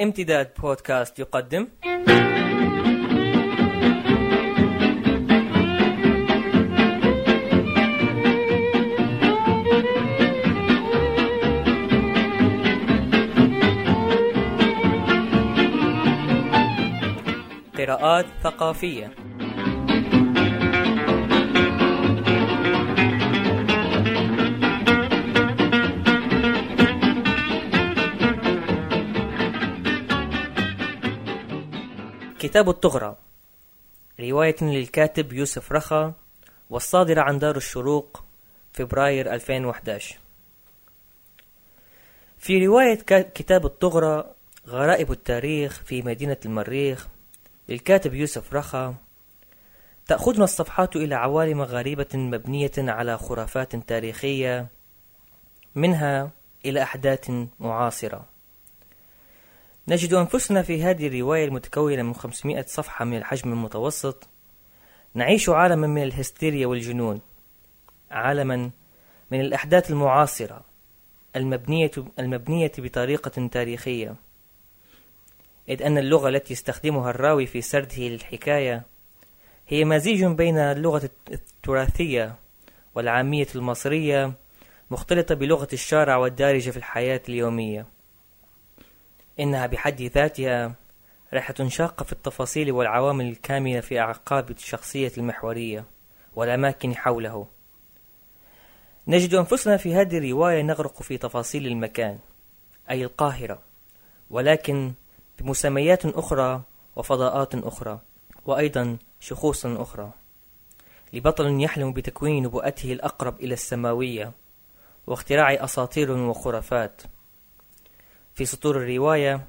امتداد بودكاست يقدم. قراءات ثقافية. كتاب الطغرة رواية للكاتب يوسف رخا والصادرة عن دار الشروق فبراير 2011 في رواية كتاب الطغرة غرائب التاريخ في مدينة المريخ للكاتب يوسف رخا تأخذنا الصفحات إلى عوالم غريبة مبنية على خرافات تاريخية منها إلى أحداث معاصرة. نجد أنفسنا في هذه الرواية المتكونة من 500 صفحة من الحجم المتوسط. نعيش عالما من الهستيريا والجنون عالما من الأحداث المعاصرة المبنية, المبنية بطريقة تاريخية. إذ أن اللغة التي يستخدمها الراوي في سرده للحكاية هي مزيج بين اللغة التراثية والعامية المصرية مختلطة بلغة الشارع والدارجة في الحياة اليومية. إنها بحد ذاتها رحلة شاقة في التفاصيل والعوامل الكامنة في أعقاب الشخصية المحورية والأماكن حوله. نجد أنفسنا في هذه الرواية نغرق في تفاصيل المكان أي القاهرة ولكن بمسميات أخرى وفضاءات أخرى وأيضا شخوص أخرى. لبطل يحلم بتكوين نبوءته الأقرب إلى السماوية واختراع أساطير وخرافات. في سطور الرواية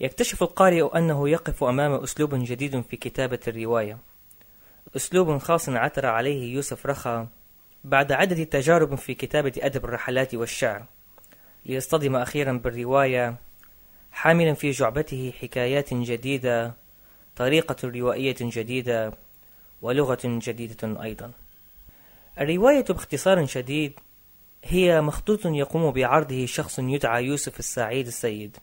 يكتشف القارئ أنه يقف أمام أسلوب جديد في كتابة الرواية. أسلوب خاص عثر عليه يوسف رخا بعد عدة تجارب في كتابة أدب الرحلات والشعر. ليصطدم أخيرا بالرواية حاملا في جعبته حكايات جديدة طريقة روائية جديدة ولغة جديدة أيضا. الرواية باختصار شديد هي مخطوط يقوم بعرضه شخص يدعى يوسف السعيد السيد.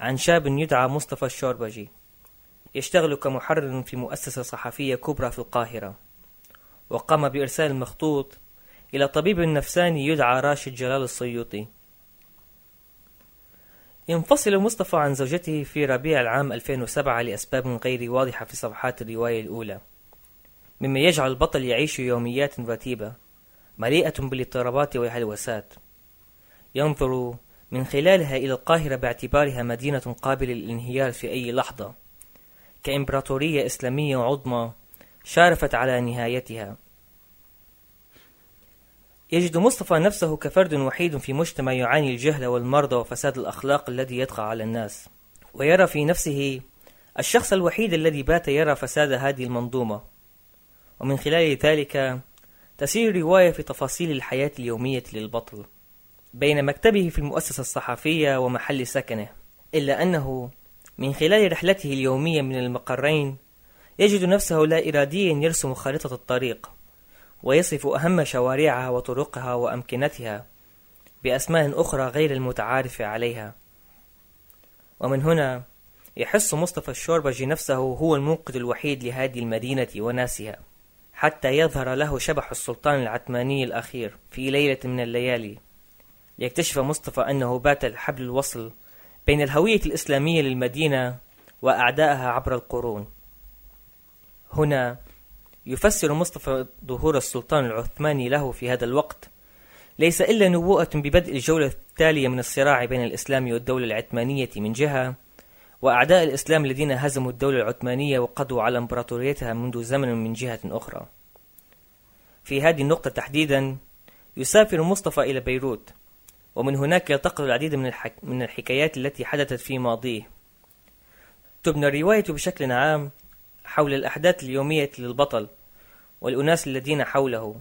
عن شاب يدعى مصطفى الشوربجي. يشتغل كمحرر في مؤسسة صحفية كبرى في القاهرة. وقام بإرسال المخطوط إلى طبيب نفساني يدعى راشد جلال السيوطي. ينفصل مصطفى عن زوجته في ربيع العام 2007 لأسباب غير واضحة في صفحات الرواية الأولى. مما يجعل البطل يعيش يوميات رتيبة. مليئة بالاضطرابات والهلوسات ينظر من خلالها إلى القاهرة باعتبارها مدينة قابلة للانهيار في أي لحظة كإمبراطورية إسلامية عظمى شارفت على نهايتها. يجد مصطفى نفسه كفرد وحيد في مجتمع يعاني الجهل والمرض وفساد الأخلاق الذي يطغى على الناس ويرى في نفسه الشخص الوحيد الذي بات يرى فساد هذه المنظومة. ومن خلال ذلك تسير الرواية في تفاصيل الحياة اليومية للبطل بين مكتبه في المؤسسة الصحفية ومحل سكنه إلا أنه من خلال رحلته اليومية من المقرين يجد نفسه لا إراديا يرسم خارطة الطريق ويصف أهم شوارعها وطرقها وأمكنتها بأسماء أخرى غير المتعارف عليها. ومن هنا يحس مصطفى الشوربجي نفسه هو المنقذ الوحيد لهذه المدينة وناسها. حتى يظهر له شبح السلطان العثماني الأخير في ليلة من الليالي. ليكتشف مصطفى أنه بات حبل الوصل بين الهوية الإسلامية للمدينة وأعدائها عبر القرون. هنا يفسر مصطفى ظهور السلطان العثماني له في هذا الوقت. ليس إلا نبوءة ببدء الجولة التالية من الصراع بين الإسلام والدولة العثمانية من جهة وأعداء الإسلام الذين هزموا الدولة العثمانية وقضوا على إمبراطوريتها منذ زمن من جهة أخرى. في هذه النقطة تحديدا يسافر مصطفى إلى بيروت ومن هناك يلتقط العديد من, الحك... من الحكايات التي حدثت في ماضيه. تبنى الرواية بشكل عام حول الأحداث اليومية للبطل والأناس الذين حوله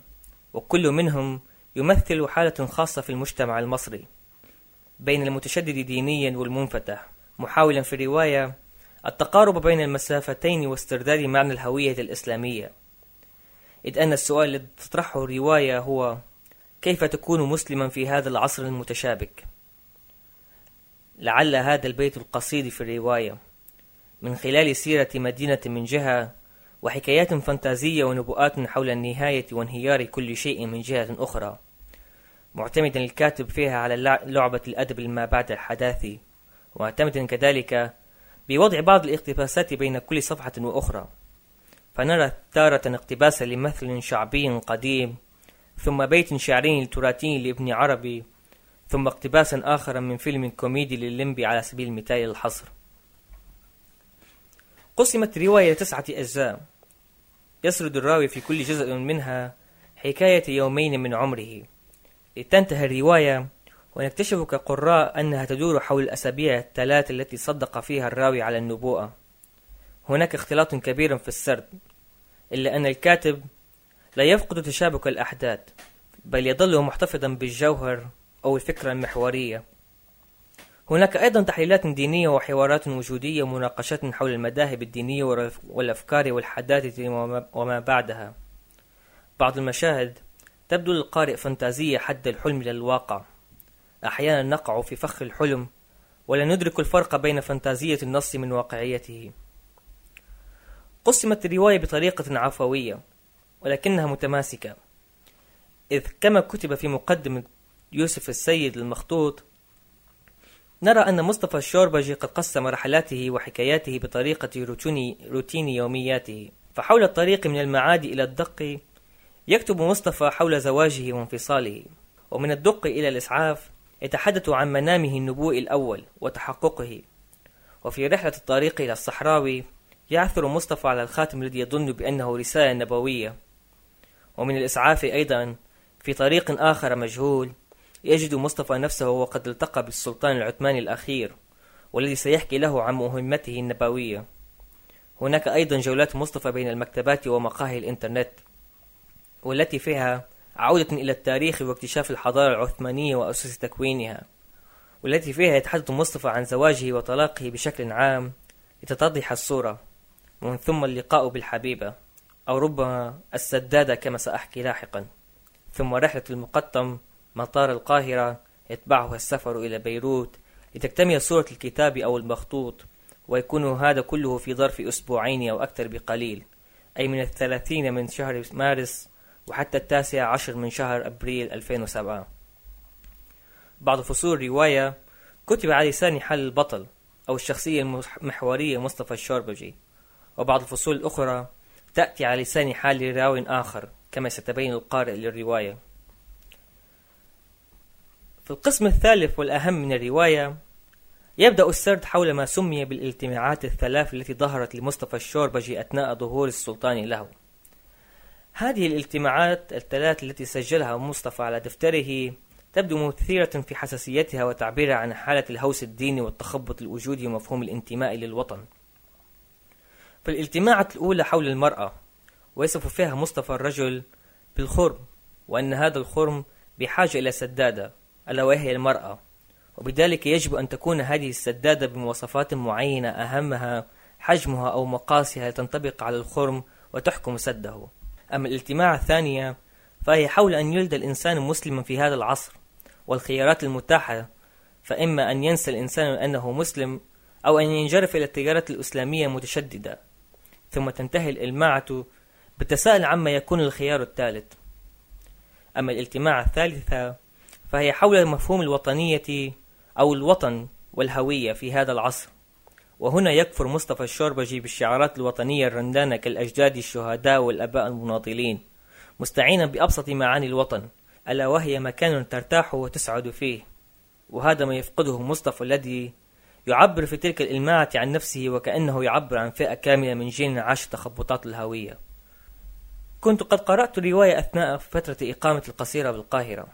وكل منهم يمثل حالة خاصة في المجتمع المصري بين المتشدد دينيا والمنفتح. محاولا في الرواية التقارب بين المسافتين واسترداد معنى الهوية الإسلامية. إذ أن السؤال الذي تطرحه الرواية هو كيف تكون مسلما في هذا العصر المتشابك؟ لعل هذا البيت القصيد في الرواية. من خلال سيرة مدينة من جهة وحكايات فانتازية ونبوءات حول النهاية وانهيار كل شيء من جهة أخرى. معتمدا الكاتب فيها على لعبة الأدب ما بعد الحداثي. معتمدا كذلك بوضع بعض الاقتباسات بين كل صفحة وأخرى. فنرى تارة اقتباسا لمثل شعبي قديم ثم بيت شعري تراثي لابن عربي ثم اقتباسا آخر من فيلم كوميدي لللمبي على سبيل المثال الحصر. قسمت الرواية تسعة أجزاء. يسرد الراوي في كل جزء منها حكاية يومين من عمره. لتنتهي الرواية ونكتشف كقراء أنها تدور حول الأسابيع الثلاث التي صدق فيها الراوي على النبوءة. هناك اختلاط كبير في السرد إلا أن الكاتب لا يفقد تشابك الأحداث بل يظل محتفظا بالجوهر أو الفكرة المحورية. هناك أيضا تحليلات دينية وحوارات وجودية ومناقشات حول المذاهب الدينية والأفكار والحداثة وما بعدها. بعض المشاهد تبدو للقارئ فانتازية حد الحلم للواقع. أحيانا نقع في فخ الحلم ولا ندرك الفرق بين فانتازية النص من واقعيته. قسمت الرواية بطريقة عفوية ولكنها متماسكة إذ كما كتب في مقدمة يوسف السيد المخطوط نرى أن مصطفى الشوربجي قد قسم رحلاته وحكاياته بطريقة روتين يومياته. فحول الطريق من المعادي إلى الدق يكتب مصطفى حول زواجه وانفصاله ومن الدق إلى الإسعاف يتحدث عن منامه النبوء الأول وتحققه. وفي رحلة الطريق إلى الصحراوي يعثر مصطفى على الخاتم الذي يظن بأنه رسالة نبوية. ومن الإسعاف أيضا في طريق آخر مجهول يجد مصطفى نفسه وقد التقى بالسلطان العثماني الأخير والذي سيحكي له عن مهمته النبوية. هناك أيضا جولات مصطفى بين المكتبات ومقاهي الإنترنت والتي فيها عودة إلى التاريخ واكتشاف الحضارة العثمانية وأسس تكوينها والتي فيها يتحدث مصطفى عن زواجه وطلاقه بشكل عام لتتضح الصورة ومن ثم اللقاء بالحبيبة أو ربما السدادة كما سأحكي لاحقا. ثم رحلة المقطم مطار القاهرة يتبعها السفر إلى بيروت لتكتمل صورة الكتاب أو المخطوط ويكون هذا كله في ظرف أسبوعين أو أكثر بقليل أي من الثلاثين من شهر مارس وحتى التاسع عشر من شهر أبريل 2007 بعض فصول الرواية كتب على لسان حال البطل أو الشخصية المحورية مصطفى الشوربجي. وبعض الفصول الأخرى تأتي على لسان حال راو آخر كما ستبين القارئ للرواية. في القسم الثالث والأهم من الرواية يبدأ السرد حول ما سمي بالاجتماعات الثلاث التي ظهرت لمصطفى الشوربجي أثناء ظهور السلطان له. هذه الاجتماعات الثلاث التي سجلها مصطفى على دفتره تبدو مثيرة في حساسيتها وتعبيرها عن حالة الهوس الديني والتخبط الوجودي ومفهوم الانتماء للوطن. فالاجتماعة الأولى حول المرأة ويصف فيها مصطفى الرجل بالخرم وأن هذا الخرم بحاجة إلى سدادة ألا وهي المرأة. وبذلك يجب أن تكون هذه السدادة بمواصفات معينة أهمها حجمها أو مقاسها تنطبق على الخرم وتحكم سده. أما الاجتماع الثانية فهي حول أن يولد الإنسان مسلما في هذا العصر والخيارات المتاحة فإما أن ينسى الإنسان أنه مسلم أو أن ينجرف إلى التيارة الإسلامية المتشددة ثم تنتهي الإلماعة بالتساؤل عما يكون الخيار الثالث. أما الاجتماع الثالثة فهي حول مفهوم الوطنية أو الوطن والهوية في هذا العصر. وهنا يكفر مصطفى الشوربجي بالشعارات الوطنية الرندانة كالأجداد الشهداء والأباء المناضلين مستعينا بأبسط معاني الوطن ألا وهي مكان ترتاح وتسعد فيه. وهذا ما يفقده مصطفى الذي يعبر في تلك الإلماعة عن نفسه وكأنه يعبر عن فئة كاملة من جيل عاش تخبطات الهوية. كنت قد قرأت الرواية أثناء فترة إقامتي القصيرة بالقاهرة.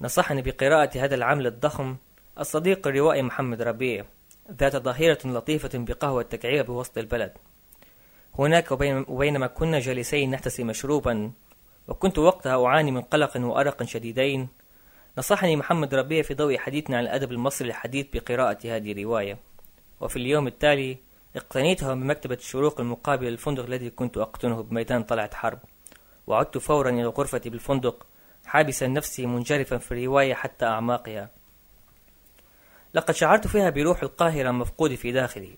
نصحني بقراءة هذا العمل الضخم الصديق الروائي محمد ربيع. ذات ظاهرة لطيفة بقهوة تكعير بوسط البلد. هناك وبينما كنا جالسين نحتسي مشروبا وكنت وقتها أعاني من قلق وأرق شديدين. نصحني محمد ربيع في ضوء حديثنا عن الأدب المصري الحديث بقراءة هذه الرواية. وفي اليوم التالي اقتنيتها من مكتبة الشروق المقابل للفندق الذي كنت أقطنه بميدان طلعت حرب. وعدت فورا إلى غرفتي بالفندق حابسا نفسي منجرفا في الرواية حتى أعماقها. لقد شعرت فيها بروح القاهرة المفقود في داخلي.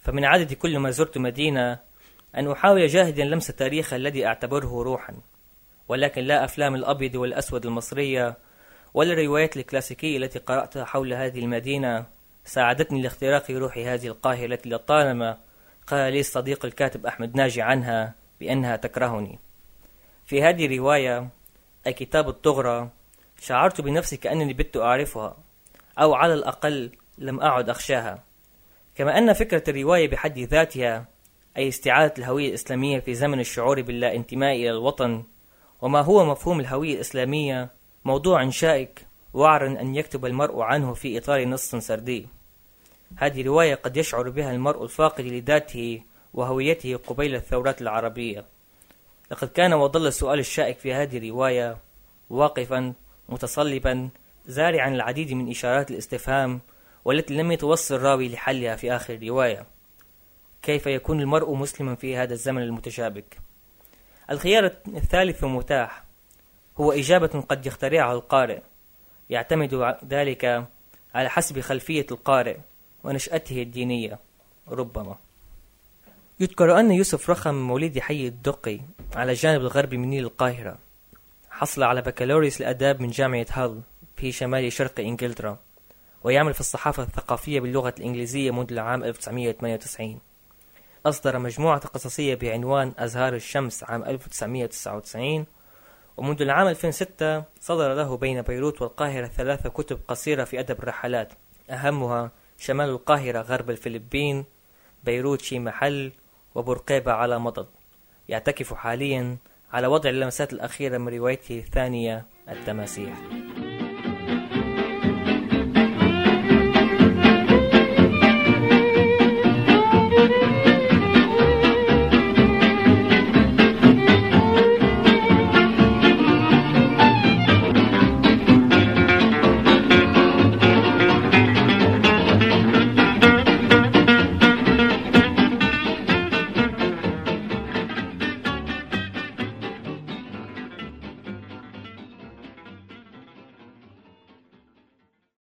فمن عادة كل ما زرت مدينة أن أحاول جاهدا لمس التاريخ الذي أعتبره روحا. ولكن لا أفلام الأبيض والأسود المصرية ولا الروايات الكلاسيكية التي قرأتها حول هذه المدينة ساعدتني لاختراق روح هذه القاهرة التي لطالما قال لي الصديق الكاتب أحمد ناجي عنها بأنها تكرهني. في هذه الرواية أي كتاب الطغرة شعرت بنفسي كأنني بت أعرفها. أو على الأقل لم أعد أخشاها. كما أن فكرة الرواية بحد ذاتها أي استعادة الهوية الإسلامية في زمن الشعور باللا انتماء إلى الوطن وما هو مفهوم الهوية الإسلامية موضوع شائك وعر أن يكتب المرء عنه في إطار نص سردي. هذه رواية قد يشعر بها المرء الفاقد لذاته وهويته قبيل الثورات العربية. لقد كان وظل السؤال الشائك في هذه الرواية واقفا متصلبا زارعا العديد من إشارات الاستفهام والتي لم يتوصل الراوي لحلها في آخر الرواية كيف يكون المرء مسلما في هذا الزمن المتشابك؟ الخيار الثالث متاح. هو إجابة قد يخترعها القارئ. يعتمد ذلك على حسب خلفية القارئ ونشأته الدينية. ربما. يذكر أن يوسف رخم مولد حي الدقي على الجانب الغربي من نيل القاهرة. حصل على بكالوريوس الآداب من جامعة هال. في شمال شرق إنجلترا ويعمل في الصحافة الثقافية باللغة الإنجليزية منذ العام 1998 أصدر مجموعة قصصية بعنوان أزهار الشمس عام 1999 ومنذ العام 2006 صدر له بين بيروت والقاهرة ثلاثة كتب قصيرة في أدب الرحلات. أهمها شمال القاهرة غرب الفلبين بيروت شي محل وبرقيبة على مضض. يعتكف حاليا على وضع اللمسات الأخيرة من روايته الثانية التماسيح